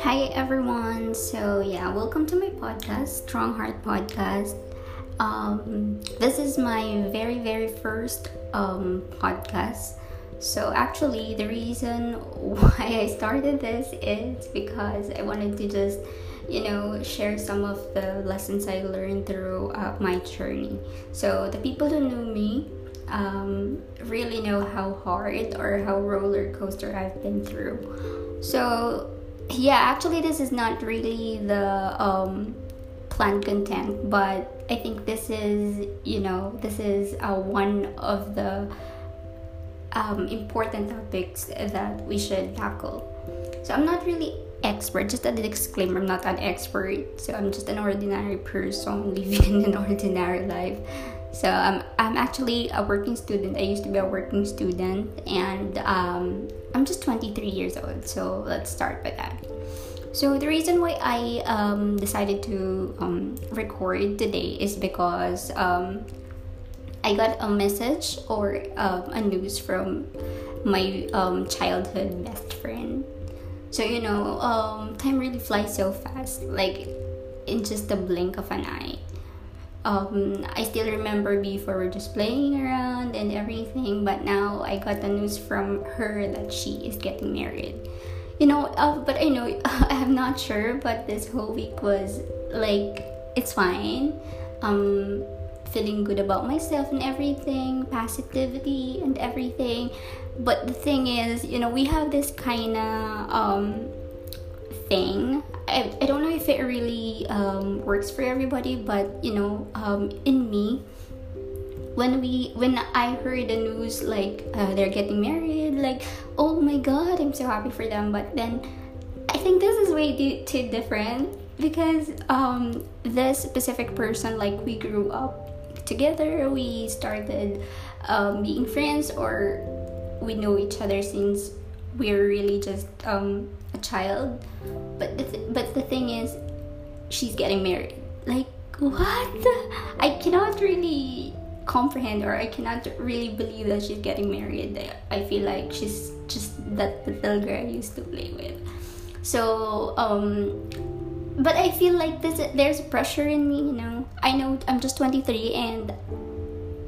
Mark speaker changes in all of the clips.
Speaker 1: Hi everyone. So yeah, welcome to my podcast, Strong Heart Podcast. Um, this is my very very first um, podcast. So actually, the reason why I started this is because I wanted to just you know share some of the lessons I learned throughout my journey. So the people who knew me um, really know how hard or how roller coaster I've been through. So yeah actually this is not really the um planned content but i think this is you know this is uh, one of the um, important topics that we should tackle so i'm not really expert just a disclaimer i'm not an expert so i'm just an ordinary person living an ordinary life so um, i'm actually a working student i used to be a working student and um, i'm just 23 years old so let's start by that so the reason why I um, decided to um, record today is because um, I got a message or um, a news from my um, childhood best friend. So you know, time really flies so fast, like in just the blink of an eye. I still remember before we're just playing around and everything, but now I got the news from her that she is getting married. You know uh, but i know i'm not sure but this whole week was like it's fine. Um feeling good about myself and everything positivity and everything. But the thing is you know we have this kind of um thing I, I don't know if it really um, works for everybody but you know um, in me when we when I heard the news like uh, they're getting married, like oh my god, I'm so happy for them. But then I think this is way too different because um, this specific person like we grew up together, we started um, being friends, or we know each other since we're really just um, child. But the th- but the thing is, she's getting married. Like what? I cannot really comprehend or I cannot really believe that she's getting married. I feel like she's just that little girl I used to play with. So, um, but I feel like this, there's pressure in me, you know. I know I'm just 23 and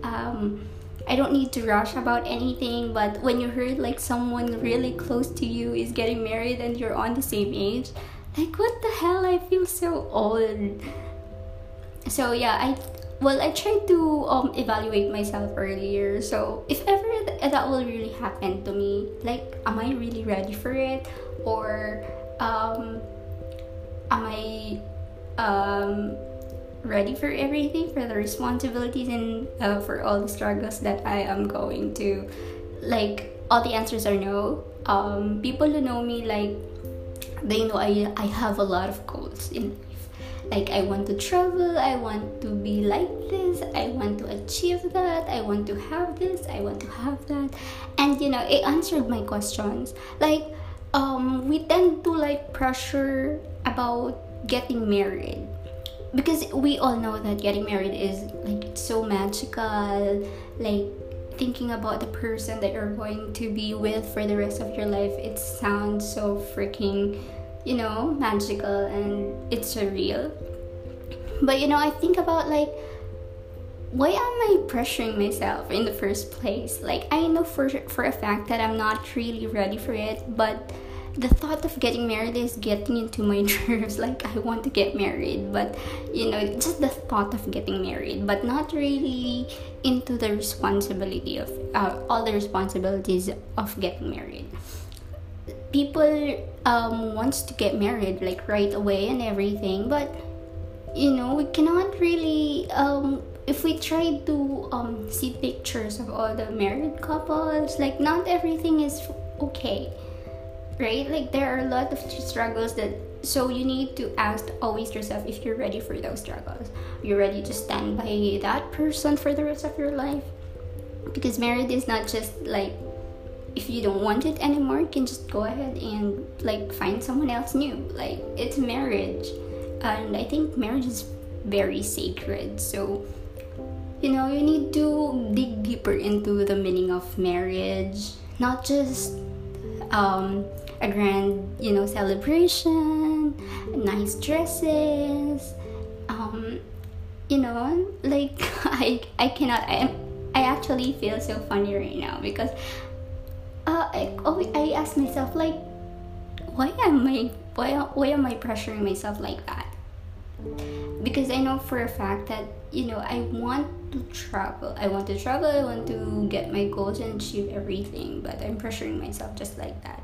Speaker 1: um, I don't need to rush about anything, but when you heard like someone really close to you is getting married and you're on the same age, like what the hell? I feel so old. So yeah, I well i tried to um, evaluate myself earlier so if ever th- that will really happen to me like am i really ready for it or um, am i um, ready for everything for the responsibilities and uh, for all the struggles that i am going to like all the answers are no. Um, people who know me like they know I, I have a lot of goals in life. like i want to travel i want to be like this i want to achieve that i want to have this i want to have that. And you know it answered my questions. Like um we tend to like pressure about getting married because we all know that getting married is like so magical like thinking about the person that you're going to be with for the rest of your life it sounds so freaking you know, magical and it's surreal. But you know, I think about like why am I pressuring myself in the first place? Like I know for for a fact that I'm not really ready for it, but the thought of getting married is getting into my nerves. Like i want to get married but you know just the thought of getting married but not really into the responsibility of uh, all the responsibilities of getting married. People um, wants to get married like right away and everything but you know we cannot really um, if we try to um, see pictures of all the married couples like not everything is okay right? Like there are a lot of struggles that so you need to ask always yourself if you're ready for those struggles. You're ready to stand by that person for the rest of your life? Because marriage is not just like if you don't want it anymore you can just go ahead and like find someone else new. Like it's marriage. And i think marriage is very sacred. So you know, you need to dig deeper into the meaning of marriage, not just um, a grand, you know, celebration, nice dresses, um, you know, like I I cannot I I actually feel so funny right now because uh, I I ask myself like why am I why why am I pressuring myself like that? Because I know for a fact that you know I want to travel. I want to travel. I want to get my goals and achieve everything. But I'm pressuring myself just like that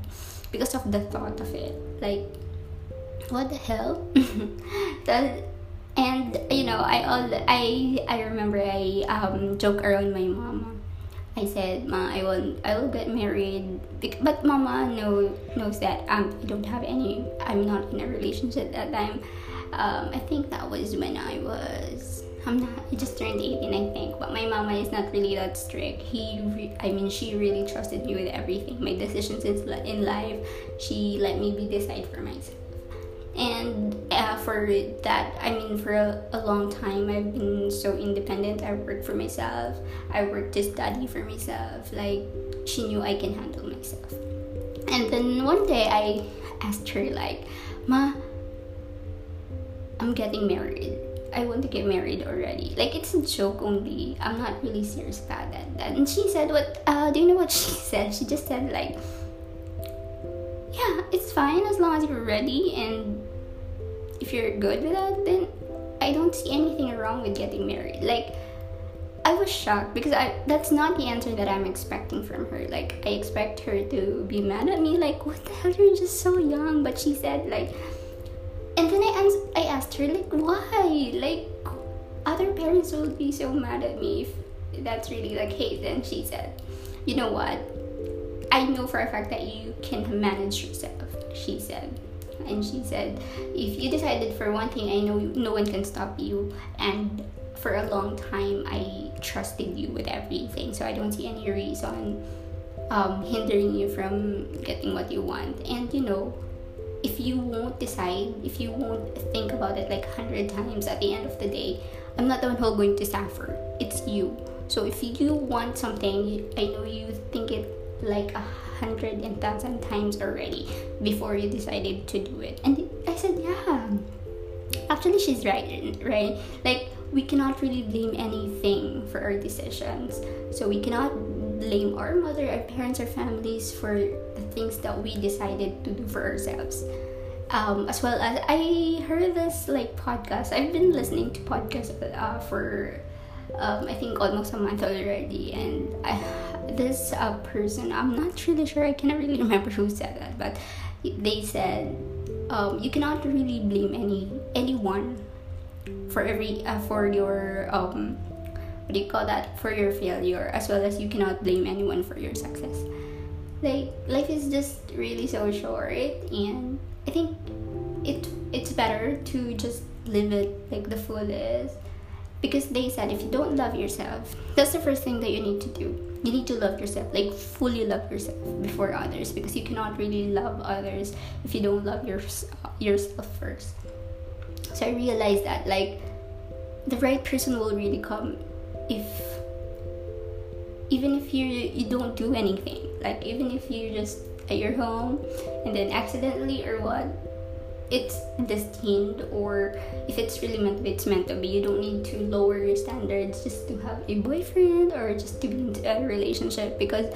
Speaker 1: because of the thought of it. Like, what the hell? that and you know I all I I remember I um joke around my mama. I said, "Ma, I will I will get married." But Mama know knows that um I don't have any. I'm not in a relationship at that time. Um, I think that was when I was. I'm not. I just turned 18, I think. But my mama is not really that strict. He, re, I mean, she really trusted me with everything. My decisions in life, she let me be decide for myself and uh, for that i mean for a, a, long time i've been so independent i work for myself i work to study for myself like she knew i can handle myself and then one day i asked her like ma i'm getting married i want to get married already like it's a joke only i'm not really serious about that and she said what uh, do you know what she said she just said like yeah, it's fine as long as you're ready and if you're good with that, then I don't see anything wrong with getting married. Like, I was shocked because I that's not the answer that I'm expecting from her. Like, I expect her to be mad at me, like, what the hell, you're just so young. But she said, like, and then I, ans- I asked her, like, why? Like, other parents will be so mad at me if that's really the case. And she said, you know what? I know for a fact that you can manage yourself, she said. And she said, if you decided for one thing, I know no one can stop you. And for a long time, I trusted you with everything. So I don't see any reason um, hindering you from getting what you want. And you know, if you won't decide, if you won't think about it like a hundred times at the end of the day, I'm not the one who's going to suffer. It's you. So if you want something, I know you think it like a hundred and thousand times already before you decided to do it and i said yeah actually she's right right like we cannot really blame anything for our decisions so we cannot blame our mother our parents our families for the things that we decided to do for ourselves. Um, as well as i heard this like podcast. I've been listening to podcasts uh, for um, I think almost a month already, and I, this uh, person, I'm not really sure, I cannot really remember who said that, but they said um, you cannot really blame any anyone for every uh, for your um, what do you call that for your failure, as well as you cannot blame anyone for your success. Like life is just really so short, and I think it it's better to just live it like the fullest. Because they said if you don't love yourself that's the first thing that you need to do. You need to love yourself like fully love yourself before others because you cannot really love others if you don't love your, yourself first. So i realized that like the right person will really come if even if you you don't do anything like even if you just at your home and then accidentally or what it's destined or if it's really meant to be, it's meant to be. You don't need to lower your standards just to have a boyfriend or just to be in a relationship because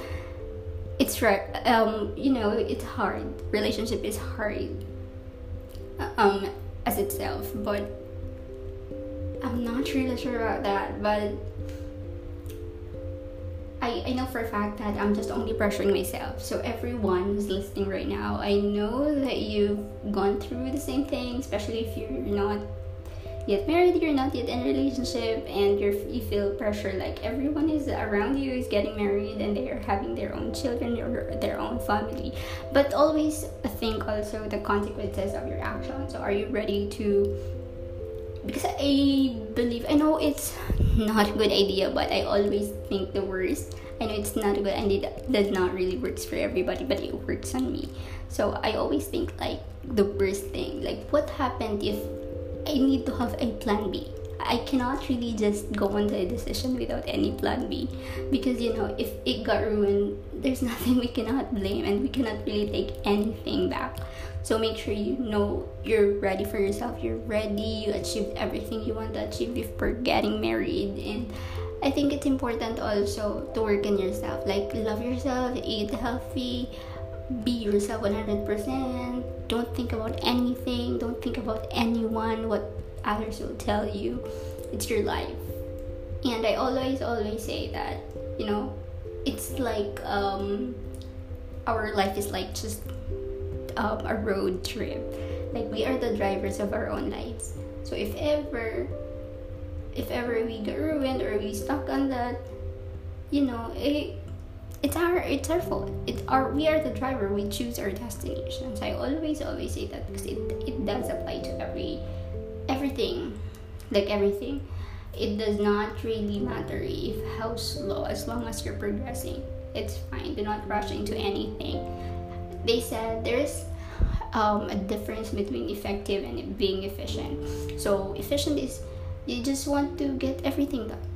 Speaker 1: it's right. Um, you know, it's hard. Relationship is hard. Um, as itself, but I'm not really sure about that. But I, I know for a fact that I'm just only pressuring myself. So everyone who's listening right now, I know that you've gone through the same thing, especially if you're not yet married, you're not yet in a relationship, and you you feel pressure like everyone is around you is getting married and they are having their own children or their own family. But always think also the consequences of your actions. So are you ready to because I believe I know it's not a good idea, but I always think the worst. I know it's not good idea that not really works for everybody, but it works on me. So I always think like the worst thing, like what happened if I need to have a plan B? I cannot really just go on the decision without any plan B because you know if it got ruined there's nothing we cannot blame and we cannot really take anything back so make sure you know you're ready for yourself. You're ready. You achieved everything you want to achieve before getting married. And I think it's important also to work on yourself. Like love yourself eat healthy be yourself 100% don't think about anything. Don't think about anyone what others will tell you. It's your life. And i always always say that you know it's like um our life is like just um, a road trip. Like we are the drivers of our own lives. So if ever if ever we get ruined or we stuck on that you know it it's our it's our fault. It's our we are the driver. We choose our destinations. I always always say that because it, it does apply to every everything. Like everything. It does not really matter if how slow as long as you're progressing it's fine. Do not rush into anything they said there's um, a difference between effective and being efficient so efficient is you just want to get everything done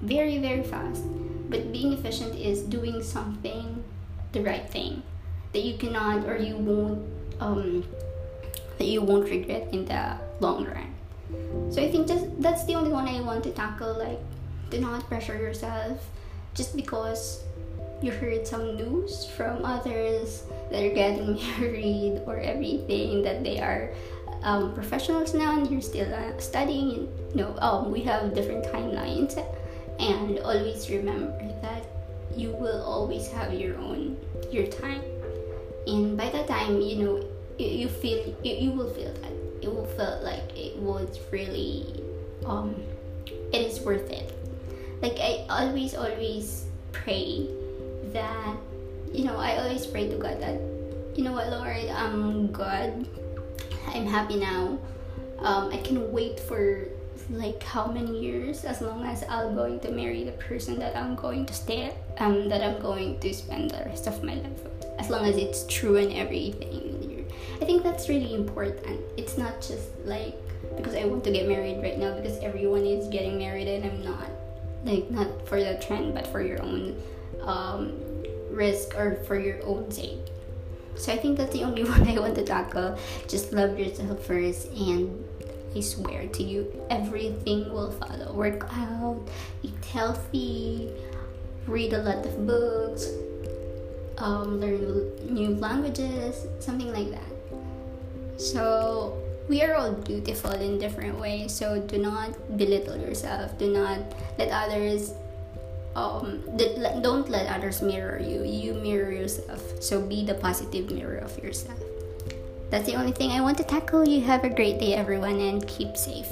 Speaker 1: very very fast but being efficient is doing something the right thing that you cannot or you won't um, that you won't regret in the long run. So I think just that's the only one I want to tackle. Like, do not pressure yourself just because you heard some news from others that are getting married or everything that they are um, professionals now and you're still uh, studying. You know, um, we have different timelines. And always remember that you will always have your own your time. And by that time you know you, you feel you, you will feel that. It will feel like it was really um it is worth it. Like i always always pray that you know i always pray to god that you know what lord i'm good i'm happy now um, i can wait for like how many years as long as I'm going to marry the person that I'm going to stay um that I'm going to spend the rest of my life. As long as it's true and everything. I think that's really important. It's not just like because I want to get married right now because everyone is getting married and I'm not. Like not for the trend but for your own um, risk or for your own sake. So I think that's the only one I want to tackle. Just love yourself first and I swear to you, everything will follow. Work out, eat healthy, read a lot of books, um, learn new languages, something like that. So, we are all beautiful in different ways. So, do not belittle yourself. Do not let others um, don't let others mirror you. You mirror yourself. So be the positive mirror of yourself. That's the only thing I want to tackle. You have a great day, everyone, and keep safe.